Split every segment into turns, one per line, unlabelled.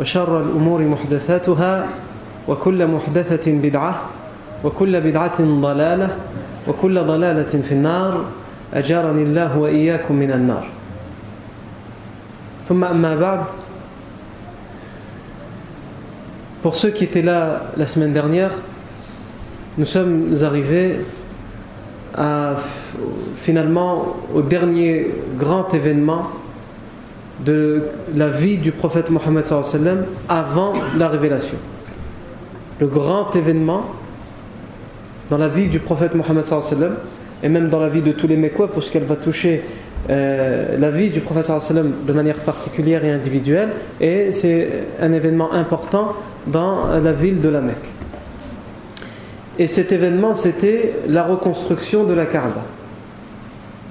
وشر الأمور محدثاتها وكل محدثة بدعة وكل بدعة ضلالة وكل ضلالة في النار أجارني الله وإياكم من النار ثم أما بعد Pour ceux qui étaient là la semaine dernière, nous sommes arrivés à, finalement au dernier grand événement de la vie du prophète Mohammed avant la révélation. Le grand événement dans la vie du prophète Mohammed et même dans la vie de tous les Mekwa, puisqu'elle va toucher euh, la vie du prophète de manière particulière et individuelle, et c'est un événement important dans la ville de la Mecque. Et cet événement, c'était la reconstruction de la Kaaba.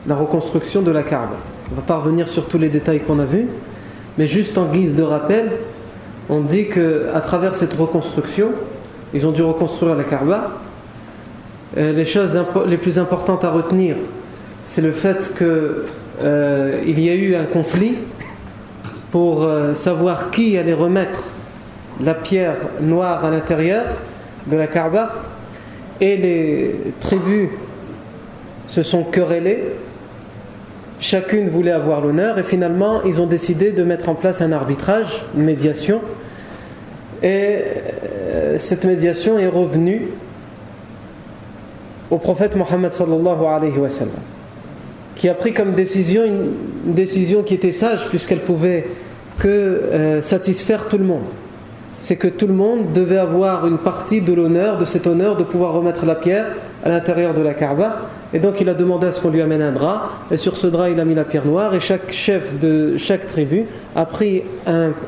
La reconstruction de la Kaaba. On ne va pas revenir sur tous les détails qu'on a vus, mais juste en guise de rappel, on dit qu'à travers cette reconstruction, ils ont dû reconstruire la Kaaba. Euh, les choses les plus importantes à retenir, c'est le fait qu'il euh, y a eu un conflit pour euh, savoir qui allait remettre la pierre noire à l'intérieur de la Kaaba et les tribus se sont querellées chacune voulait avoir l'honneur et finalement ils ont décidé de mettre en place un arbitrage, une médiation et euh, cette médiation est revenue au prophète Mohammed qui a pris comme décision une décision qui était sage puisqu'elle pouvait que euh, satisfaire tout le monde c'est que tout le monde devait avoir une partie de l'honneur, de cet honneur de pouvoir remettre la pierre à l'intérieur de la Kaaba. Et donc il a demandé à ce qu'on lui amène un drap, et sur ce drap il a mis la pierre noire, et chaque chef de chaque tribu a pris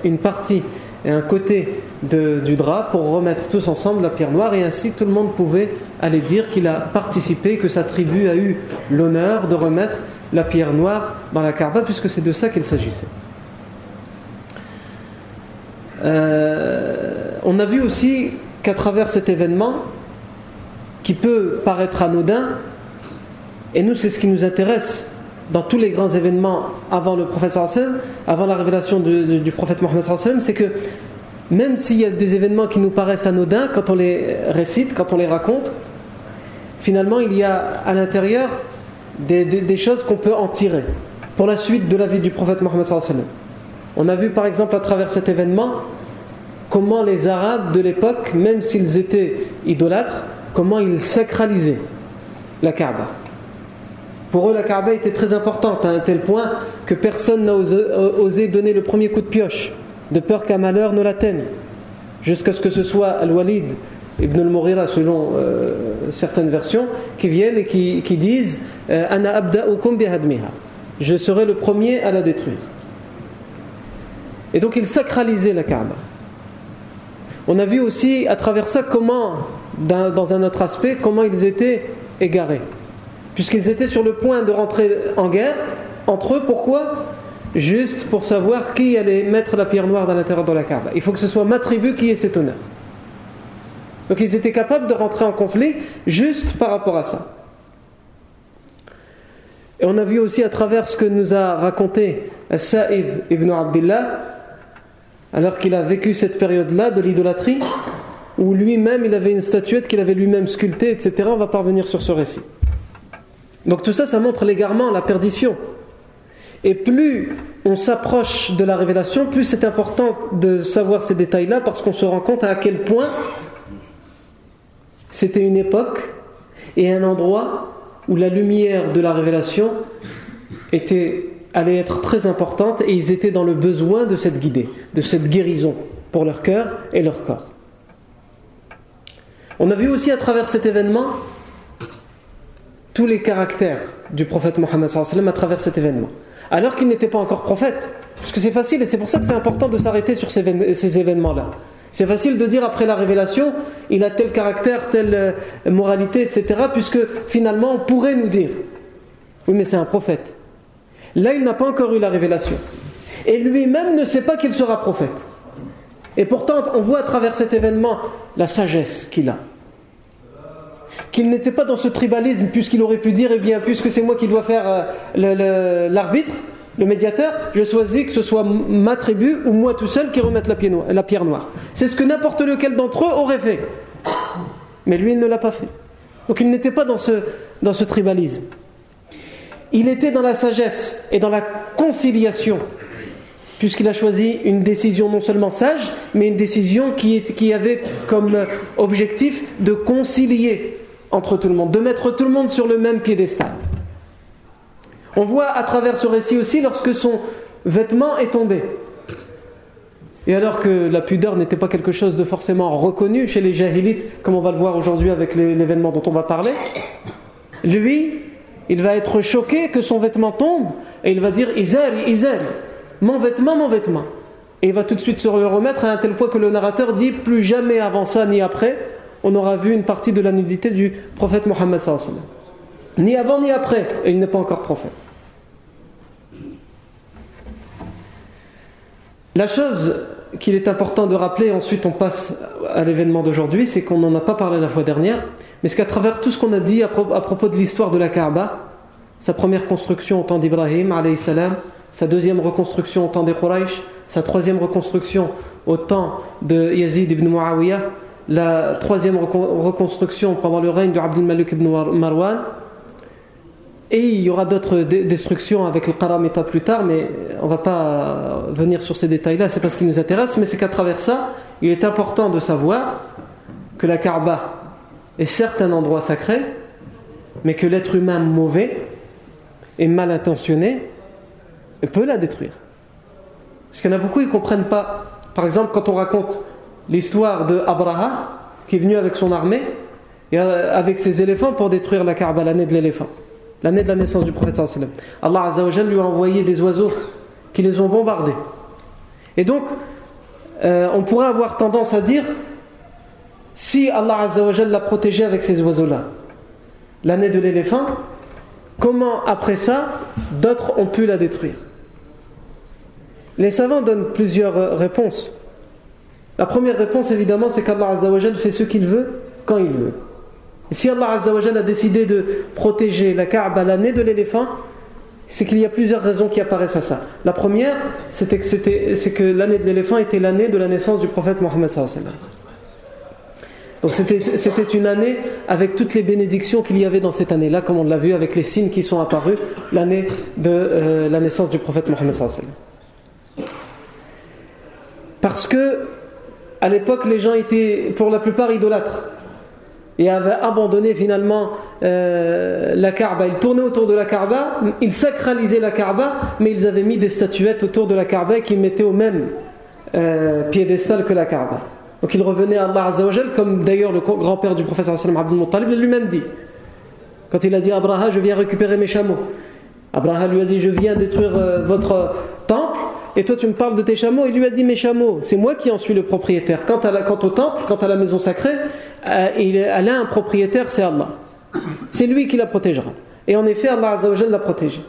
une partie et un côté du drap pour remettre tous ensemble la pierre noire, et ainsi tout le monde pouvait aller dire qu'il a participé, que sa tribu a eu l'honneur de remettre la pierre noire dans la Kaaba, puisque c'est de ça qu'il s'agissait. Euh, on a vu aussi qu'à travers cet événement, qui peut paraître anodin, et nous c'est ce qui nous intéresse dans tous les grands événements avant le prophète avant la révélation du, prophète Mohammed c'est que même s'il y a des événements qui nous paraissent anodins, quand on les récite, quand on les raconte, finalement il y a à l'intérieur des, des, choses qu'on peut en tirer pour la suite de la vie du prophète Mohammed on a vu par exemple à travers cet événement comment les Arabes de l'époque, même s'ils étaient idolâtres, comment ils sacralisaient la Kaaba. Pour eux, la Kaaba était très importante, à un tel point que personne n'a osé, donner le premier coup de pioche, de peur qu'un malheur ne l'atteigne. Jusqu'à ce que ce soit Al-Walid ibn al-Mughira, selon euh, certaines versions, qui viennent et qui, disent euh, Ana Je serai le premier à la détruire. Et donc ils sacralisaient la Kaaba. On a vu aussi à travers ça comment, dans un autre aspect, comment ils étaient égarés. Puisqu'ils étaient sur le point de rentrer en guerre entre eux, pourquoi? Juste pour savoir qui allait mettre la pierre noire dans l'intérieur de la Kaaba. Il faut que ce soit ma tribu qui ait cet honneur. Donc ils étaient capables de rentrer en conflit juste par rapport à ça. Et on a vu aussi à travers ce que nous a raconté Sa'ib ibn Abdullah, alors qu'il a vécu cette période-là de l'idolâtrie, où lui-même il avait une statuette qu'il avait lui-même sculptée, etc. On va parvenir sur ce récit. Donc tout ça, ça montre l'égarement, la perdition. Et plus on s'approche de la révélation, plus c'est important de savoir ces détails-là, parce qu'on se rend compte à quel point c'était une époque et un endroit où la lumière de la révélation était allait être très importante et ils étaient dans le besoin de cette guidée, de cette guérison pour leur cœur et leur corps. On a vu aussi à travers cet événement tous les caractères du prophète Mohammed à travers cet événement. Alors qu'il n'était pas encore prophète. Parce que c'est facile et c'est pour ça que c'est important de s'arrêter sur ces, événements-là. C'est facile de dire après la révélation, il a tel caractère, telle euh, moralité, etc. Puisque finalement, on pourrait nous dire, oui, mais c'est un prophète. Là, il n'a pas encore eu la révélation. Et lui-même ne sait pas qu'il sera prophète. Et pourtant, on voit à travers cet événement la sagesse qu'il a. Qu'il n'était pas dans ce tribalisme, puisqu'il aurait pu dire, eh bien, puisque c'est moi qui dois faire euh, l'arbitre, le médiateur, je choisis que ce soit ma tribu ou moi tout seul qui remette la, pierre noire. C'est ce que n'importe lequel d'entre eux aurait fait. Mais lui, il ne l'a pas fait. Donc il n'était pas dans ce, dans ce tribalisme. Il était dans la sagesse et dans la conciliation, puisqu'il a choisi une décision non seulement sage, mais une décision qui, qui avait comme objectif de concilier entre tout le monde, de mettre tout le monde sur le même piédestal. On voit à travers ce récit aussi lorsque son vêtement est tombé. Et alors que la pudeur n'était pas quelque chose de forcément reconnu chez les jahilites, comme on va le voir aujourd'hui avec l'événement dont on va parler, lui, il va être choqué que son vêtement tombe et il va dire Izel, Izel, mon vêtement, mon vêtement. Et il va tout de suite se le remettre à un tel point que le narrateur dit plus jamais avant ça ni après, on aura vu une partie de la nudité du prophète Mohammed ni avant ni après, et il n'est pas encore prophète. La chose qu'il est important de rappeler, ensuite on passe à l'événement d'aujourd'hui, c'est qu'on n'en a pas parlé la fois dernière, mais c'est qu'à travers tout ce qu'on a dit à propos de l'histoire de la Kaaba, sa première construction au temps d'Ibrahim, sa deuxième reconstruction au temps des Quraysh, sa troisième reconstruction au temps de Yazid ibn Muawiyah, la troisième reconstruction pendant le règne de Abdul Malik ibn Marwan, et il y aura d'autres destructions avec le Qaramita plus tard, mais on ne va pas venir sur ces détails-là, c'est pas ce qui nous intéresse, mais c'est qu'à travers ça, il est important de savoir que la Kaaba est certes un endroit sacré, mais que l'être humain mauvais et mal intentionné peut la détruire. Parce qu'il y en a beaucoup, ils ne comprennent pas. Par exemple, quand on raconte l'histoire de Abraha, qui est venu avec son armée, et euh, avec ses éléphants pour détruire la Kaaba, l'année de l'éléphant l'année de la naissance du prophète Allah Azzawajal lui a envoyé des oiseaux qui les ont bombardés. Et donc, euh, on pourrait avoir tendance à dire si Allah Azzawajal l'a protégé avec ces oiseaux-là, l'année de l'éléphant, comment après ça d'autres ont pu la détruire? Les savants donnent plusieurs réponses. La première réponse, évidemment, c'est qu'Allah Azzawajal fait ce qu'il veut quand il veut. Et si Allah Azzawajal a décidé de protéger la Kaaba l'année de l'éléphant, c'est qu'il y a plusieurs raisons qui apparaissent à ça. La première, c'est que, que l'année de l'éléphant était l'année de la naissance du prophète Mohammed. Donc c'était une année avec toutes les bénédictions qu'il y avait dans cette année-là, comme on l'a vu avec les signes qui sont apparus, l'année de euh, la naissance du prophète Mohammed. Parce que à l'époque, les gens étaient pour la plupart idolâtres et avait abandonné finalement euh, la Kaaba. Ils tournaient autour de la Kaaba, ils sacralisaient la Kaaba, mais ils avaient mis des statuettes autour de la Kaaba qu'ils mettaient au même euh, piédestal que la Kaaba. Donc ils revenaient à Allah Azzawajal, comme d'ailleurs le grand-père du professeur Abdul Muttalib lui-même dit. Quand il a dit à Abraha, je viens récupérer mes chameaux. Abraha lui a dit, je viens détruire euh, votre temple et toi tu me parles de tes chameaux. Il lui a dit mes chameaux, c'est moi qui en suis le propriétaire. Quant, à la, quant au temple, quant à la maison sacrée, euh, elle a un propriétaire, c'est Allah. C'est lui qui la protégera. Et en effet, Allah l'a protégée.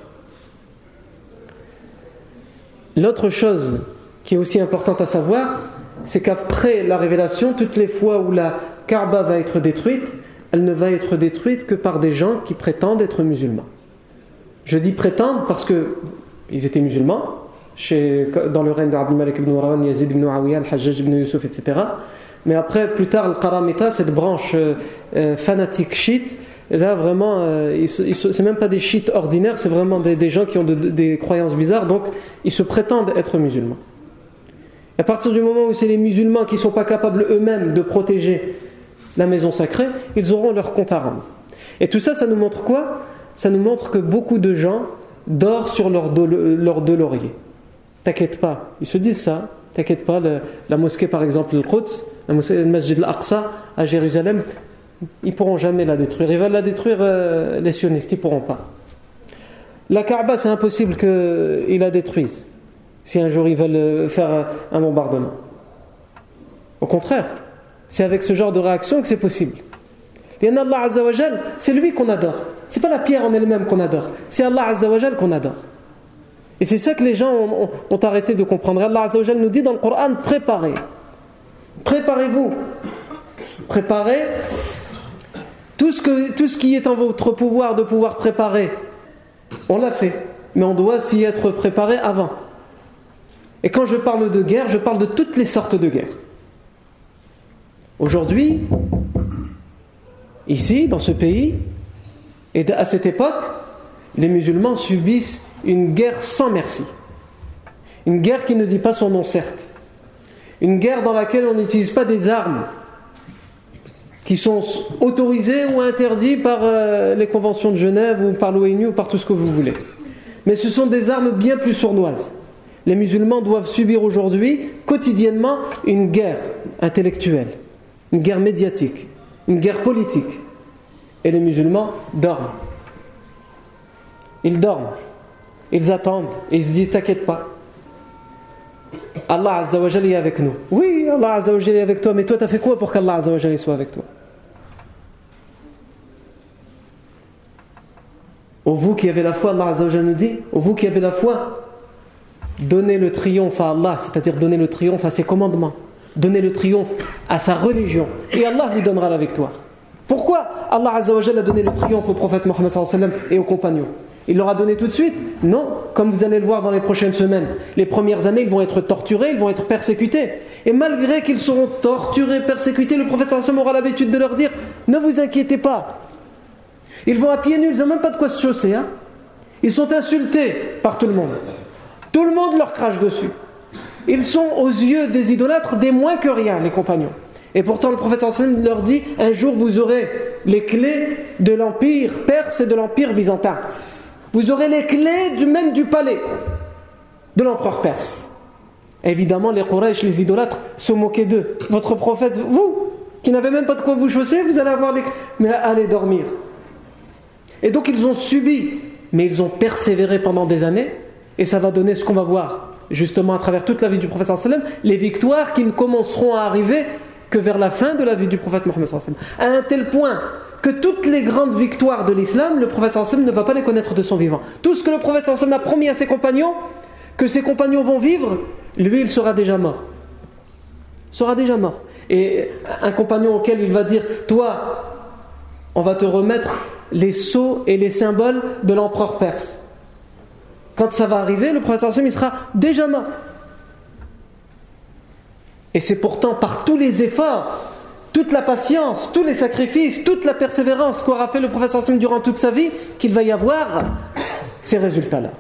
L'autre chose qui est aussi importante à savoir, c'est qu'après la révélation, toutes les fois où la Kaaba va être détruite, elle ne va être détruite que par des gens qui prétendent être musulmans. Je dis prétendent parce que ils étaient musulmans, chez, dans le règne d'Abdul Malik ibn Marwan, Yazid ibn Awiyah, Al-Hajjaj ibn Yusuf, etc. Mais après, plus tard, le Karamita, cette branche euh, euh, fanatique chiite, là vraiment, euh, c'est même pas des chiites ordinaires, c'est vraiment des, gens qui ont des croyances bizarres, donc ils se prétendent être musulmans. Et à partir du moment où c'est les musulmans qui ne sont pas capables eux-mêmes de protéger la maison sacrée, ils auront leur compte. Et tout ça, ça nous montre quoi? Ça nous montre que beaucoup de gens dorment sur leur dos, leur. T'inquiète pas, ils se disent ça. T'inquiète pas, la mosquée par exemple, le Quds, la mosquée le Masjid al-Aqsa à Jérusalem, ils pourront jamais la détruire. Ils veulent la détruire, euh, les sionistes, ils pourront pas. La Kaaba, c'est impossible qu'ils la détruisent si un jour ils veulent euh, faire un bombardement. Au contraire, c'est avec ce genre de réaction que c'est possible. Et Allah Azzawajal, c'est lui qu'on adore. C'est pas la pierre en elle-même qu'on adore, c'est Allah Azzawajal qu'on adore. Et c'est ça que les gens ont, arrêté de comprendre. Allah Azzawajal nous dit dans le Coran préparez. Préparez-vous. Préparez tout ce, que, tout ce qui est en votre pouvoir de pouvoir préparer. On l'a fait, mais on doit s'y être préparé avant. Et quand je parle de guerre, je parle de toutes les sortes de guerres. Aujourd'hui, ici, dans ce pays, et à cette époque, les musulmans subissent une guerre sans merci. Une guerre qui ne dit pas son nom, certes. Une guerre dans laquelle on n'utilise pas des armes qui sont autorisées ou interdites par euh, les conventions de Genève ou par l'ONU ou par tout ce que vous voulez. Mais ce sont des armes bien plus sournoises. Les musulmans doivent subir aujourd'hui, quotidiennement, une guerre intellectuelle une guerre médiatique, une guerre politique. Et les musulmans dorment. Ils dorment. Ils attendent. Et ils se disent T'inquiète pas. Allah Azzawajal est avec nous. Oui, Allah Azzawajal est avec toi, mais toi, tu as fait quoi pour qu'Allah Azzawajal soit avec toi? Au vous qui avez la foi, Allah Azzawajal nous dit Au vous qui avez la foi, donnez le triomphe à Allah, c'est-à-dire donnez le triomphe à ses commandements. Donnez le triomphe à sa religion et Allah vous donnera la victoire. Pourquoi Allah Azzawajal a donné le triomphe au prophète Mohammed et aux compagnons? Il leur a donné tout de suite Non, comme vous allez le voir dans les prochaines semaines, les premières années ils vont être torturés, ils vont être persécutés. Et malgré qu'ils seront torturés, persécutés, le prophète aura l'habitude de leur dire Ne vous inquiétez pas. Ils vont à pieds nus, ils n'ont même pas de quoi se chausser. Hein. Ils sont insultés par tout le monde. Tout le monde leur crache dessus. Ils sont aux yeux des idolâtres des moins que rien, les compagnons. Et pourtant, le prophète leur dit Un jour, vous aurez les clés de l'empire perse et de l'empire byzantin. Vous aurez les clés du même du palais de l'empereur perse. Évidemment, les Quraysh, les idolâtres, se moquaient d'eux. Votre prophète, vous, qui n'avez même pas de quoi vous chausser, vous allez avoir les. Mais allez dormir. Et donc, ils ont subi, mais ils ont persévéré pendant des années, et ça va donner ce qu'on va voir justement à travers toute la vie du prophète sallam, les victoires qui ne commenceront à arriver que vers la fin de la vie du prophète Mohammed sallam. À un tel point que toutes les grandes victoires de l'islam, le prophète sallam ne va pas les connaître de son vivant. Tout ce que le prophète sallam a promis à ses compagnons, que ses compagnons vont vivre, lui il sera déjà mort. Il sera déjà mort. Et un compagnon auquel il va dire, toi, on va te remettre les sceaux et les symboles de l'empereur perse quand ça va arriver, le prophète il sera déjà mort. Et c'est pourtant par tous les efforts, toute la patience, tous les sacrifices, toute la persévérance qu'aura fait le prophète durant toute sa vie qu'il va y avoir ces résultats-là.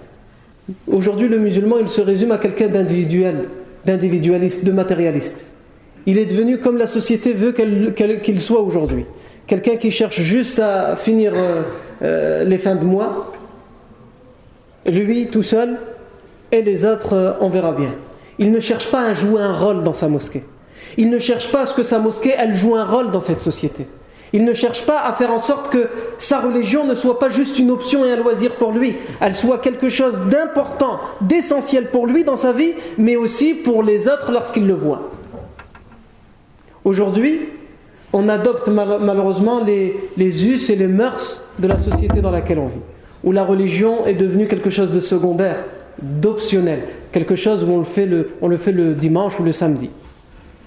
Aujourd'hui, le musulman, il se résume à quelqu'un d'individuel, d'individualiste, de matérialiste. Il est devenu comme la société veut qu'il soit aujourd'hui. Quelqu'un qui cherche juste à finir euh, euh, les fins de mois, lui tout seul, et les autres, euh, on verra bien. Il ne cherche pas à jouer un rôle dans sa mosquée. Il ne cherche pas à ce que sa mosquée, elle joue un rôle dans cette société. Il ne cherche pas à faire en sorte que sa religion ne soit pas juste une option et un loisir pour lui, elle soit quelque chose d'important, d'essentiel pour lui dans sa vie, mais aussi pour les autres lorsqu'ils le voient. Aujourd'hui, on adopte malheureusement les, us et les mœurs de la société dans laquelle on vit où la religion est devenue quelque chose de secondaire, d'optionnel, quelque chose où on le fait le dimanche ou le samedi,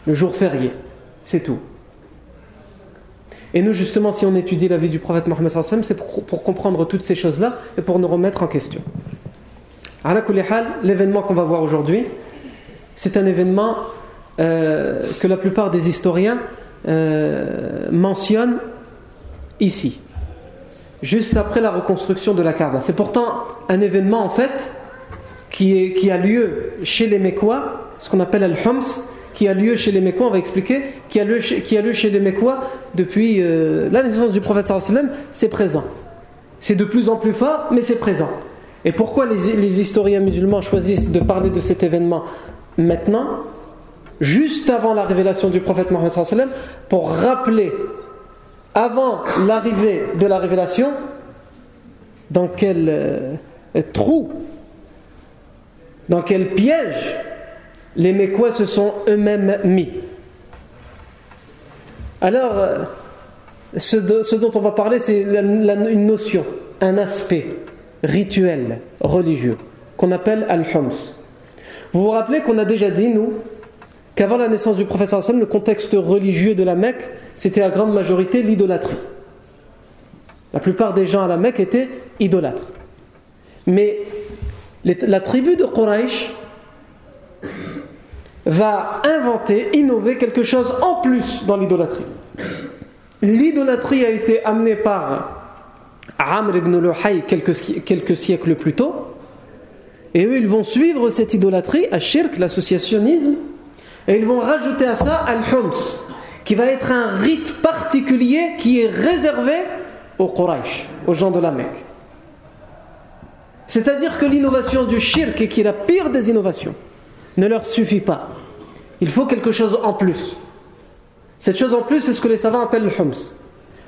le jour férié, c'est tout. Et nous, justement, si on étudie la vie du prophète Mohammed, c'est pour, comprendre toutes ces choses-là et pour nous remettre en question. L'événement qu'on va voir aujourd'hui, c'est un événement euh, que la plupart des historiens euh, mentionnent ici juste après la reconstruction de la Kaaba. C'est pourtant un événement en fait qui, a lieu chez les Mécois, ce qu'on appelle Al-Hums, qui a lieu chez les Mécois, on va expliquer, qui a lieu, chez les Mécois depuis euh, la naissance du prophète sallam, c'est présent. C'est de plus en plus fort, mais c'est présent. Et pourquoi les, historiens musulmans choisissent de parler de cet événement maintenant, juste avant la révélation du prophète Mohammed pour rappeler avant l'arrivée de la révélation, dans quel euh, trou, dans quel piège les Mécois se sont eux-mêmes mis. Alors, euh, ce, dont on va parler, c'est une notion, un aspect rituel, religieux, qu'on appelle al-hums. Vous vous rappelez qu'on a déjà dit, nous, qu'avant la naissance du professeur Hassan, le contexte religieux de la Mecque, c'était à grande majorité l'idolâtrie. La plupart des gens à la Mecque étaient idolâtres. Mais la tribu de Quraysh va inventer, innover quelque chose en plus dans l'idolâtrie. L'idolâtrie a été amenée par Amr ibn Luhay quelques, siècles plus tôt. Et eux, ils vont suivre cette idolâtrie, à shirk, l'associationnisme, et ils vont rajouter à ça al-hums, qui va être un rite particulier qui est réservé aux Quraysh, aux gens de la Mecque. C'est-à-dire que l'innovation du shirk, qui est la pire des innovations, ne leur suffit pas. Il faut quelque chose en plus. Cette chose en plus, c'est ce que les savants appellent le hums.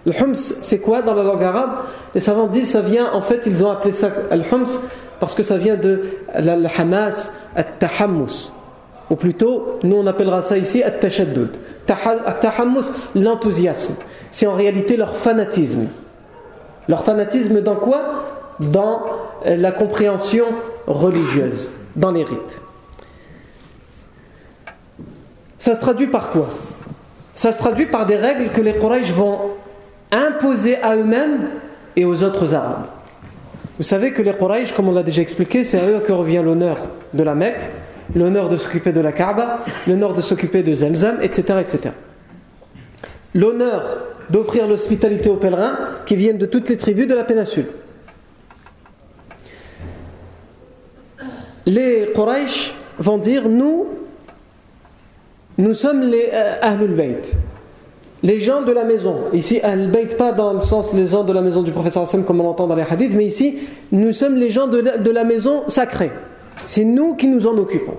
Le hums, c'est quoi dans la langue arabe? Les savants disent ça vient, en fait, ils ont appelé ça le hums parce que ça vient de l'hamas, al-tahammus. Ou plutôt, nous on appellera ça ici al-tashaddud. Al-tahammus, l'enthousiasme. C'est en réalité leur fanatisme. Leur fanatisme dans quoi? Dans euh, la compréhension religieuse, dans les rites. Ça se traduit par quoi? Ça se traduit par des règles que les Quraysh vont imposer à eux-mêmes et aux autres Arabes. Vous savez que les Quraysh, comme on l'a déjà expliqué, c'est à eux que revient l'honneur de la Mecque, l'honneur de s'occuper de la Kaaba, l'honneur de s'occuper de Zamzam, etc. etc. L'honneur d'offrir l'hospitalité aux pèlerins qui viennent de toutes les tribus de la péninsule. Les Quraysh vont dire Nous, nous sommes les euh, Ahlul Bayt, les gens de la maison. Ici, Ahlul Bayt, pas dans le sens les gens de la maison du Hassan comme on l'entend dans les hadiths, mais ici, nous sommes les gens de la, de la maison sacrée. C'est nous qui nous en occupons.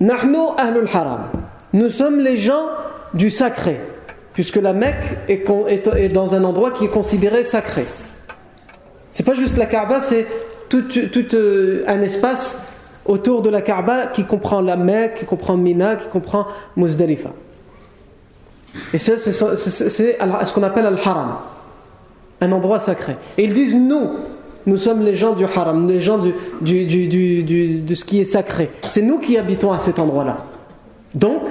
Nahnu Ahlul Haram. Nous sommes les gens du sacré, puisque la Mecque est, est, dans un endroit qui est considéré sacré. C'est pas juste la Kaaba, c'est tout, tout euh, un espace autour de la Kaaba qui comprend la Mecque, qui comprend Mina, qui comprend Muzdalifa. Et c'est ce qu'on appelle Al-Haram, un endroit sacré. Et ils disent nous, nous sommes les gens du Haram, les gens du, de ce qui est sacré. C'est nous qui habitons à cet endroit-là. Donc,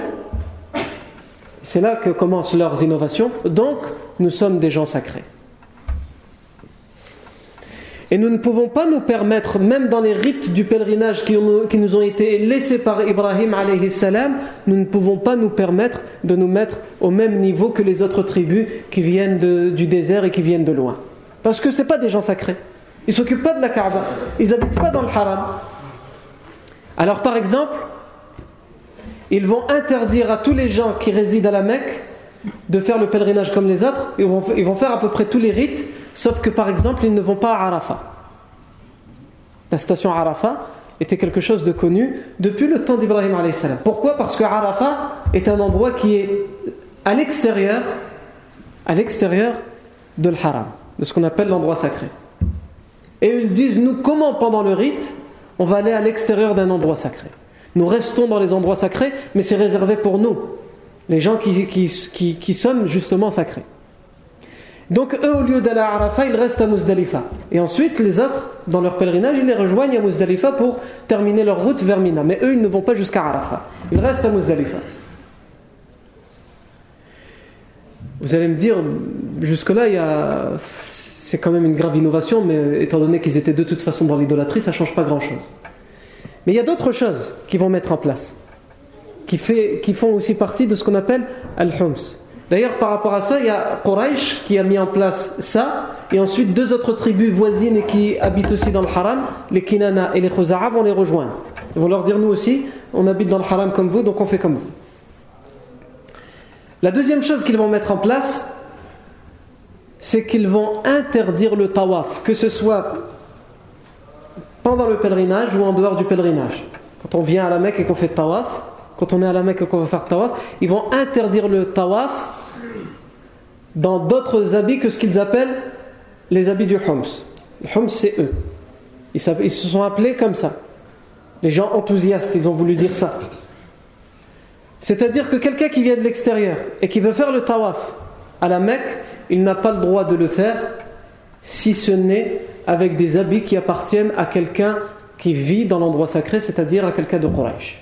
c'est là que commencent leurs innovations. Donc, nous sommes des gens sacrés. Et nous ne pouvons pas nous permettre, même dans les rites du pèlerinage qui, nous ont été laissés par Ibrahim salam, nous ne pouvons pas nous permettre de nous mettre au même niveau que les autres tribus qui viennent du désert et qui viennent de loin. Parce que ce pas des gens sacrés. Ils s'occupent pas de la Kaaba. Ils n'habitent pas dans le haram. Alors par exemple, ils vont interdire à tous les gens qui résident à la Mecque de faire le pèlerinage comme les autres. Ils vont faire à peu près tous les rites Sauf que par exemple, ils ne vont pas à Arafat. La station Arafat était quelque chose de connu depuis le temps d'Ibrahim Pourquoi? Parce que Arafat est un endroit qui est à l'extérieur, à l'extérieur de l'Haram, de ce qu'on appelle l'endroit sacré. Et ils disent, nous, comment pendant le rite, on va aller à l'extérieur d'un endroit sacré? Nous restons dans les endroits sacrés, mais c'est réservé pour nous, les gens qui, sommes justement sacrés. Donc eux, au lieu d'aller à Arafat, ils restent à Muzdalifa. Et ensuite, les autres, dans leur pèlerinage, ils les rejoignent à Muzdalifa pour terminer leur route vers Mina. Mais eux, ils ne vont pas jusqu'à Arafat. Ils restent à Muzdalifa. Vous allez me dire, jusque-là, c'est quand même une grave innovation, mais étant donné qu'ils étaient de toute façon dans l'idolâtrie, ça ne change pas grand-chose. Mais il y a d'autres choses qu'ils vont mettre en place, qui, qui font aussi partie de ce qu'on appelle Al-Hums. D'ailleurs, par rapport à ça, il y a Quraysh qui a mis en place ça, et ensuite deux autres tribus voisines qui habitent aussi dans le haram, les Kinana et les Khuza'a vont les rejoindre. Ils vont leur dire nous aussi, on habite dans le haram comme vous, donc on fait comme vous. La deuxième chose qu'ils vont mettre en place, c'est qu'ils vont interdire le tawaf, que ce soit pendant le pèlerinage ou en dehors du pèlerinage. Quand on vient à la Mecque et qu'on fait tawaf, quand on est à la Mecque et qu'on va faire tawaf, ils vont interdire le tawaf dans d'autres habits que ce qu'ils appellent les habits du Homs. Le Homs, c'est eux. Ils, se sont appelés comme ça. Les gens enthousiastes, ils ont voulu dire ça. C'est-à-dire que quelqu'un qui vient de l'extérieur et qui veut faire le tawaf à la Mecque, il n'a pas le droit de le faire si ce n'est avec des habits qui appartiennent à quelqu'un qui vit dans l'endroit sacré, c'est-à-dire à quelqu'un de Quraysh.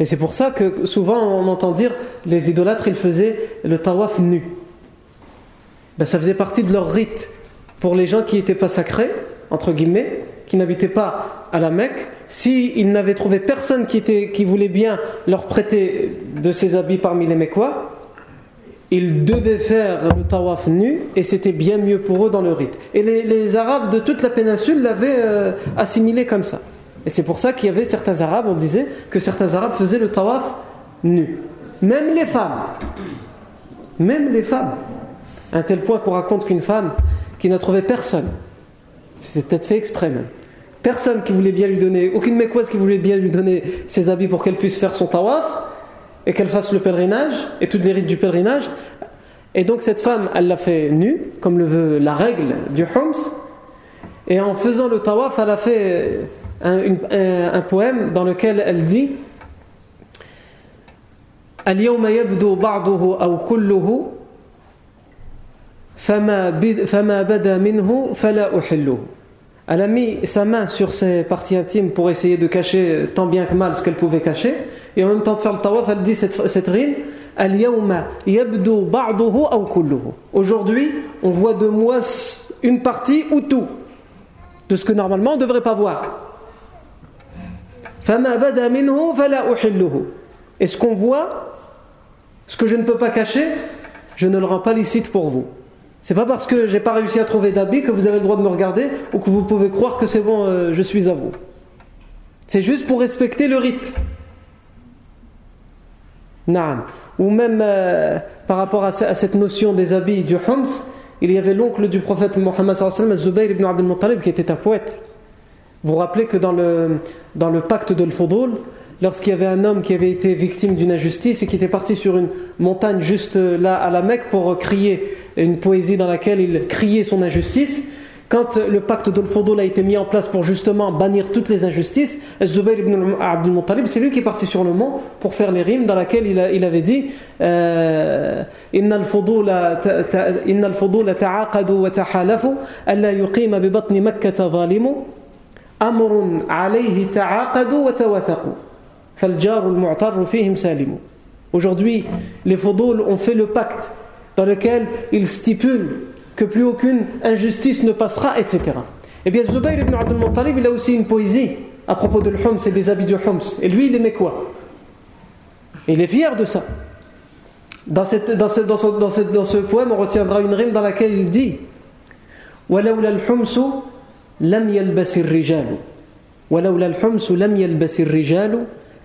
Et c'est pour ça que souvent on entend dire les idolâtres ils faisaient le tawaf nu. Ben, ça faisait partie de leur rite pour les gens qui n'étaient pas sacrés, entre guillemets, qui n'habitaient pas à la Mecque, s'ils n'avaient trouvé personne qui voulait bien leur prêter de ses habits parmi les Mecquois, ils devaient faire le tawaf nu et c'était bien mieux pour eux dans le rite. Et les, Arabes de toute la péninsule l'avaient euh, assimilé comme ça. Et c'est pour ça qu'il y avait certains Arabes, on disait que certains Arabes faisaient le tawaf nu. Même les femmes. Même les femmes. À un tel point qu'on raconte qu'une femme qui n'a trouvé personne, c'était peut-être fait exprès même, personne qui voulait bien lui donner, aucune mécoise qui voulait bien lui donner ses habits pour qu'elle puisse faire son tawaf et qu'elle fasse le pèlerinage et toutes les rites du pèlerinage. Et donc cette femme, elle l'a fait nue, comme le veut la règle du Homs. Et en faisant le tawaf, elle a fait un, un, poème dans lequel elle dit اليوم يبدو بعضه أو كله فما بدا منه فلا أحله Elle a mis sa main sur ses parties intimes pour essayer de cacher tant bien que mal ce qu'elle pouvait cacher. Et en même temps de faire le tawaf, elle dit cette, cette rime Aujourd'hui, on voit de moi une partie ou tout de ce que normalement on ne devrait pas voir. Et ce qu'on voit, ce que je ne peux pas cacher, je ne le rends pas licite pour vous. C'est pas parce que j'ai pas réussi à trouver d'habits que vous avez le droit de me regarder ou que vous pouvez croire que c'est bon, euh, je suis à vous. C'est juste pour respecter le rite. Ou même euh, par rapport à, cette notion des habits du Homs, il y avait l'oncle du prophète Mohammed Zubayr ibn Abdul Muttalib, qui était un poète. Vous vous rappelez que dans le, pacte de l'Fodol, lorsqu'il y avait un homme qui avait été victime d'une injustice et qui était parti sur une montagne juste là à la Mecque pour crier une poésie dans laquelle il criait son injustice. Quand le pacte d'Ol a été mis en place pour justement bannir toutes les injustices, Zubayr ibn Abdul Muttalib, c'est lui qui est parti sur le mont pour faire les rimes dans laquelle il, il avait dit Inna al-fudula ta'aqadu wa tahalafu alla yuqima bi batni makkata zalimu amrun alayhi ta'aqadu wa tawathaqu fal jaru al-mu'tarru fihim salimu Aujourd'hui, les Fudul ont fait le pacte dans lequel il stipule que plus aucune injustice ne passera, etc. Et eh bien, Zubayr ibn Abdul Muttalib, il a aussi une poésie à propos de l'Homs et des habits du Homs. Et lui, il aimait quoi Il est fier de ça. Dans, cette, dans, ce, dans, ce, dans, ce, dans, ce, poème, on retiendra une rime dans laquelle il dit ولولا الحمص لم يلبس الرجال ولولا الحمص لم يلبس الرجال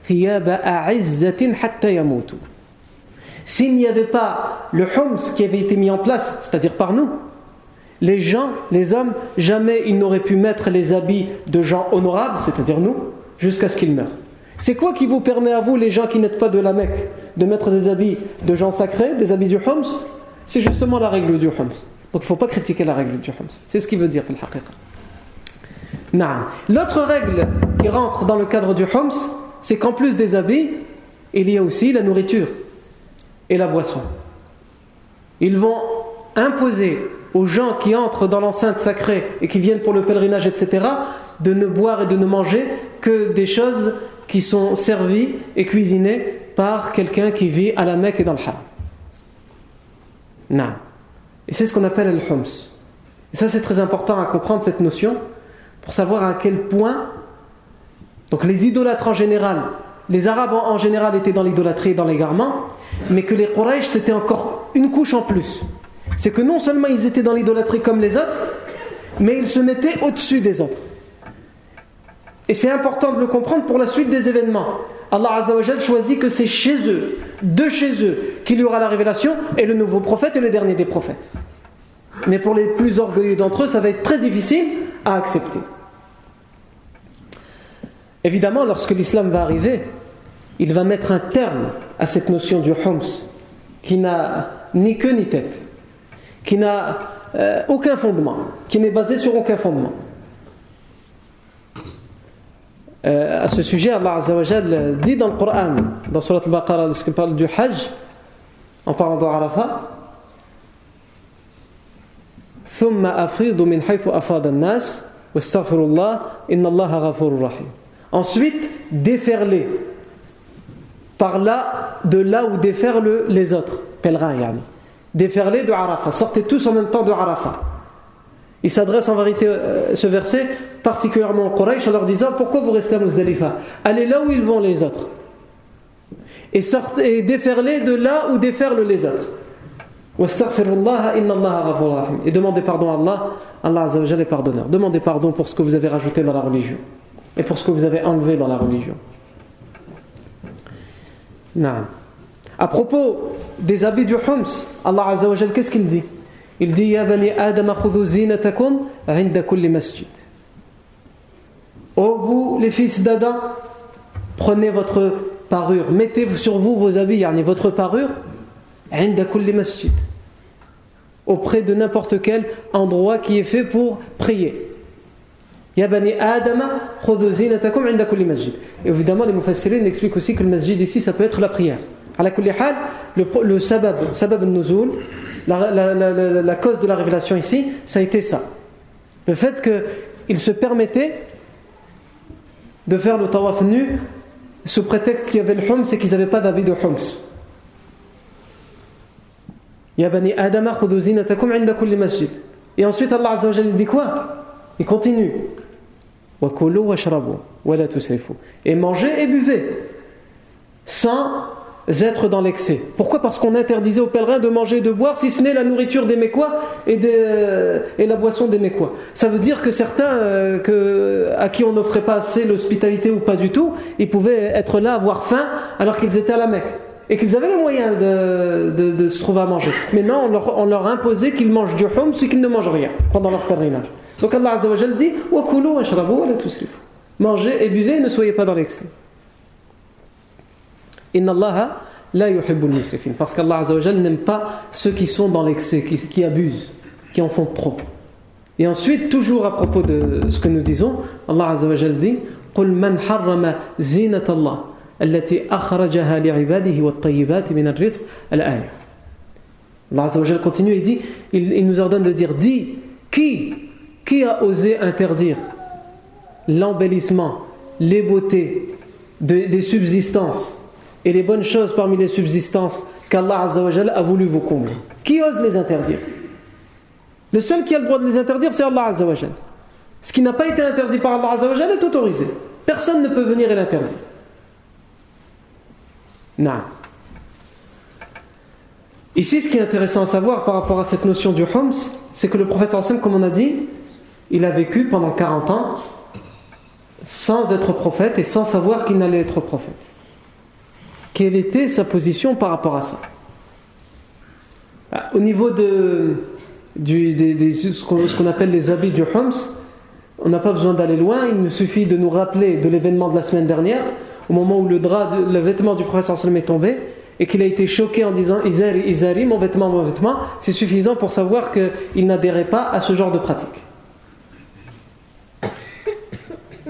ثياب أعزة حتى يموتوا s'il n'y avait pas le Homs qui avait été mis en place, c'est-à-dire par nous, les gens, les hommes, jamais ils n'auraient pu mettre les habits de gens honorables, c'est-à-dire nous, jusqu'à ce qu'ils meurent. C'est quoi qui vous permet à vous, les gens qui n'êtes pas de la Mecque, de mettre des habits de gens sacrés, des habits du Homs C'est justement la règle du Homs. Donc il ne faut pas critiquer la règle du Homs. C'est ce qu'il veut dire, L'autre règle qui rentre dans le cadre du Homs, c'est qu'en plus des habits, il y a aussi la nourriture et la boisson. Ils vont imposer aux gens qui entrent dans l'enceinte sacrée et qui viennent pour le pèlerinage, etc., de ne boire et de ne manger que des choses qui sont servies et cuisinées par quelqu'un qui vit à la Mecque et dans le Haram. Non. Et c'est ce qu'on appelle le Homs. Et ça, c'est très important à comprendre cette notion pour savoir à quel point, donc les idolâtres en général, les Arabes en général étaient dans l'idolâtrie et dans l'égarement, mais que les Quraysh c'était encore une couche en plus. C'est que non seulement ils étaient dans l'idolâtrie comme les autres, mais ils se mettaient au-dessus des autres. Et c'est important de le comprendre pour la suite des événements. Allah Azzawajal choisit que c'est chez eux, de chez eux, qu'il y aura la révélation et le nouveau prophète et le dernier des prophètes. Mais pour les plus orgueilleux d'entre eux, ça va être très difficile à accepter. Évidemment, lorsque l'islam va arriver, il va mettre un terme à cette notion du Homs, qui n'a ni queue ni tête, qui n'a euh, aucun fondement, qui n'est basé sur aucun fondement. Euh, à ce sujet, Allah Azzawajal dit dans le Coran, dans Surat al-Baqarah, lorsqu'il parle du Hajj, en parlant de Arafat, ثم أفيض من حيث أفاض الناس واستغفر الله إن الله غفور رحيم Ensuite, déferler par là, de là où déferlent les autres pèlerins. Yani. Déferler de Arafat. Sortez tous en même temps de Arafat. Il s'adresse en vérité, euh, ce verset, particulièrement au Quraysh, en leur disant Pourquoi vous restez à Muzdalifa? Allez là où ils vont les autres. Et, sortez, et déferlez de là où déferlent les autres. Et demandez pardon à Allah. Allah est pardonneur. Demandez pardon pour ce que vous avez rajouté dans la religion et pour ce que vous avez enlevé dans la religion. Non. À propos des habits du Homs, Allah Azzawajal, qu'est-ce qu'il dit? Il dit Ya Adam zinatakum inda kulli masjid. Oh vous, les fils d'Adam, prenez votre parure, mettez sur vous vos habits, yani votre parure, inda masjid, auprès de n'importe quel endroit qui est fait pour prier. Ya bani Adama, zinatakum inda kulli masjid. Évidemment, les mufassirin expliquent aussi que le masjid ici, ça peut être la prière. le, le sabab, sabab nuzul, la, la, la, la, cause de la révélation ici, ça a été ça. Le fait qu'il se permettait de faire le tawaf nu sous prétexte qu'il y avait le hums et qu'ils n'avaient pas d'habit de hums. Et ensuite Allah Azza dit quoi? Il continue. Et mangez et buvez sans être dans l'excès. Pourquoi? Parce qu'on interdisait aux pèlerins de manger et de boire si ce n'est la nourriture des Mécois et, et la boisson des Mécois. Ça veut dire que certains euh, que, à qui on n'offrait pas assez l'hospitalité ou pas du tout, ils pouvaient être là, avoir faim alors qu'ils étaient à la Mecque et qu'ils avaient les moyens de, de, se trouver à manger. Mais non, on leur, on leur imposait qu'ils mangent du hum, ce qu'ils ne mangent rien pendant leur pèlerinage. Donc Allah Azzawajal dit Mangez et buvez et ne soyez pas dans l'excès. Inna Allah la yuhibbul musrifin. Parce qu'Allah Azzawajal n'aime pas ceux qui sont dans l'excès, qui, qui abusent, qui en font trop. Et ensuite, toujours à propos de ce que nous disons, Allah Azzawajal dit قل من حرم زينة الله التي أخرجها لعباده والطيبات من الرزق الآية Allah Azzawajal continue et dit il, il nous ordonne de dire dis qui qui a osé interdire l'embellissement, les beautés des subsistances et les bonnes choses parmi les subsistances qu'Allah a voulu vous combler? Qui ose les interdire? Le seul qui a le droit de les interdire, c'est Allah Azzawajal. Ce qui n'a pas été interdit par Allah est autorisé. Personne ne peut venir et l'interdire. Non. Ici, ce qui est intéressant à savoir par rapport à cette notion du Homs, c'est que le prophète, comme on a dit, il a vécu pendant 40 ans sans être prophète et sans savoir qu'il n'allait être prophète. Quelle était sa position par rapport à ça? Ah, Au niveau de ce qu'on appelle les habits du Homs, on n'a pas besoin d'aller loin, il nous suffit de nous rappeler de l'événement de la semaine dernière, au moment où le drap, le vêtement du prophète est tombé, et qu'il a été choqué en disant Izari, Izari, mon vêtement, mon vêtement, c'est suffisant pour savoir qu'il n'adhérait pas à ce genre de pratique.